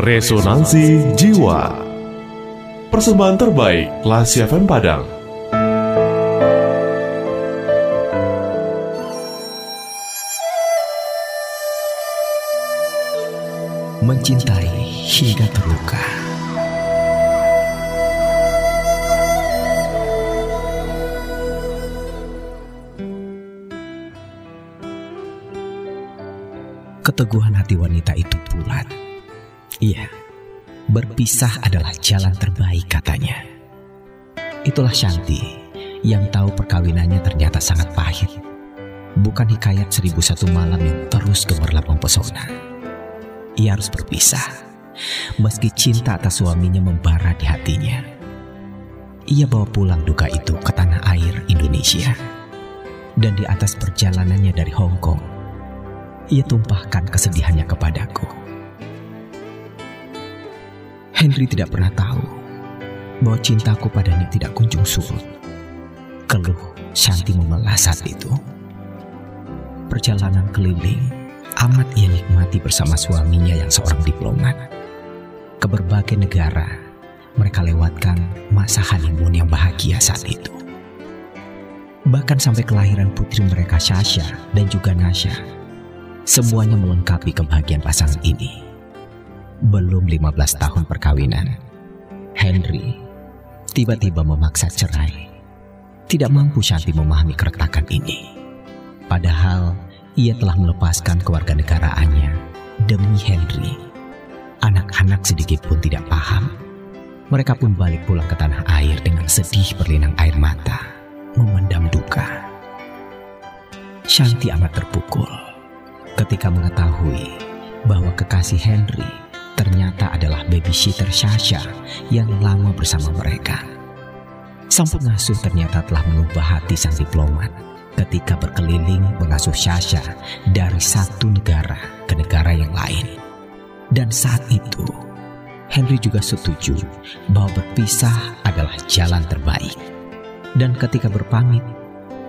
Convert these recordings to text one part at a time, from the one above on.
Resonansi Jiwa. Persembahan terbaik Lasi FM Padang. Mencintai hingga terluka. Keteguhan hati wanita itu bulat Iya, berpisah adalah jalan terbaik katanya. Itulah Shanti yang tahu perkawinannya ternyata sangat pahit. Bukan hikayat seribu satu malam yang terus gemerlap mempesona. Ia harus berpisah, meski cinta atas suaminya membara di hatinya. Ia bawa pulang duka itu ke tanah air Indonesia. Dan di atas perjalanannya dari Hong Kong, ia tumpahkan kesedihannya kepadaku. Henry tidak pernah tahu bahwa cintaku padanya tidak kunjung surut. Keluh Shanti memelah saat itu. Perjalanan keliling amat ia nikmati bersama suaminya yang seorang diplomat. Ke berbagai negara, mereka lewatkan masa honeymoon yang bahagia saat itu. Bahkan sampai kelahiran putri mereka Sasha dan juga Nasha. Semuanya melengkapi kebahagiaan pasangan ini belum 15 tahun perkawinan, Henry tiba-tiba memaksa cerai. Tidak mampu Shanti memahami keretakan ini. Padahal ia telah melepaskan kewarganegaraannya demi Henry. Anak-anak sedikit pun tidak paham. Mereka pun balik pulang ke tanah air dengan sedih berlinang air mata, memendam duka. Shanti amat terpukul ketika mengetahui bahwa kekasih Henry ternyata adalah babysitter Sasha yang lama bersama mereka. Sang pengasuh ternyata telah mengubah hati sang diplomat ketika berkeliling mengasuh Sasha dari satu negara ke negara yang lain. Dan saat itu, Henry juga setuju bahwa berpisah adalah jalan terbaik. Dan ketika berpamit,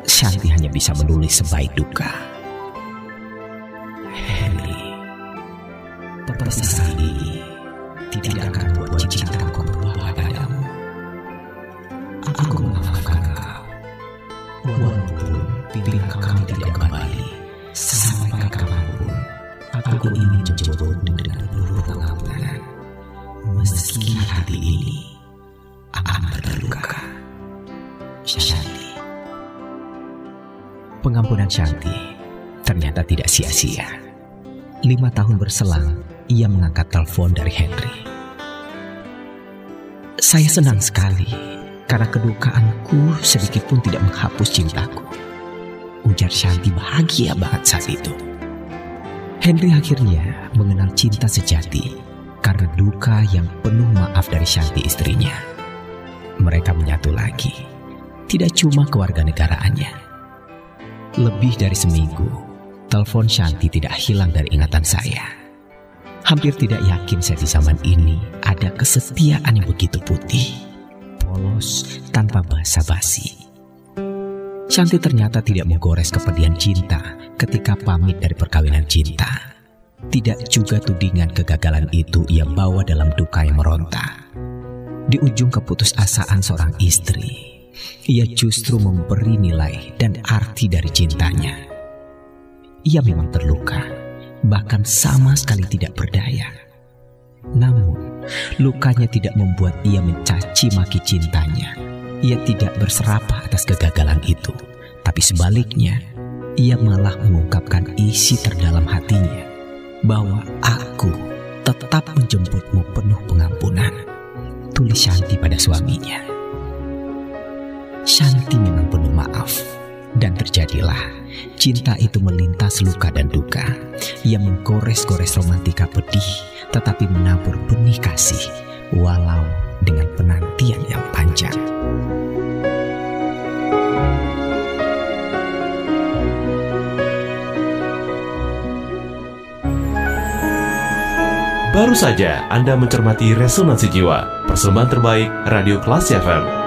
Shanti hanya bisa menulis sebaik duka. Henry, perpisahan ini tidak akan membuat cintaku berubah padamu. Aku memaafkan kau, walaupun pilihan kau tidak kembali sampai kapan pun. Aku ingin menjemputmu dengan peluruh pengampunan, meski hati ini akan terluka. Shanti. Pengampunan Shanti ternyata tidak sia-sia. Lima tahun berselang, ia mengangkat telepon dari Henry. Saya senang sekali karena kedukaanku sedikit pun tidak menghapus cintaku. Ujar Shanti bahagia banget saat itu. Henry akhirnya mengenal cinta sejati karena duka yang penuh maaf dari Shanti istrinya. Mereka menyatu lagi, tidak cuma kewarganegaraannya. Lebih dari seminggu, telepon Shanti tidak hilang dari ingatan saya. Hampir tidak yakin saya di zaman ini ada kesetiaan yang begitu putih, polos, tanpa basa-basi. Shanti ternyata tidak menggores kepedihan cinta ketika pamit dari perkawinan cinta. Tidak juga tudingan kegagalan itu ia bawa dalam duka yang meronta. Di ujung keputusasaan seorang istri, ia justru memberi nilai dan arti dari cintanya. Ia memang terluka, bahkan sama sekali tidak berdaya. Namun, lukanya tidak membuat ia mencaci maki cintanya. Ia tidak berserapah atas kegagalan itu, tapi sebaliknya, ia malah mengungkapkan isi terdalam hatinya bahwa aku tetap menjemputmu penuh pengampunan. Tulis Shanti pada suaminya. Shanti memang penuh maaf, dan terjadilah cinta itu melintas luka dan duka. Ia menggores-gores romantika pedih, tetapi menabur benih kasih, walau dengan penantian yang panjang. Baru saja Anda mencermati Resonansi Jiwa, persembahan terbaik Radio Kelas FM.